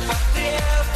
never, never.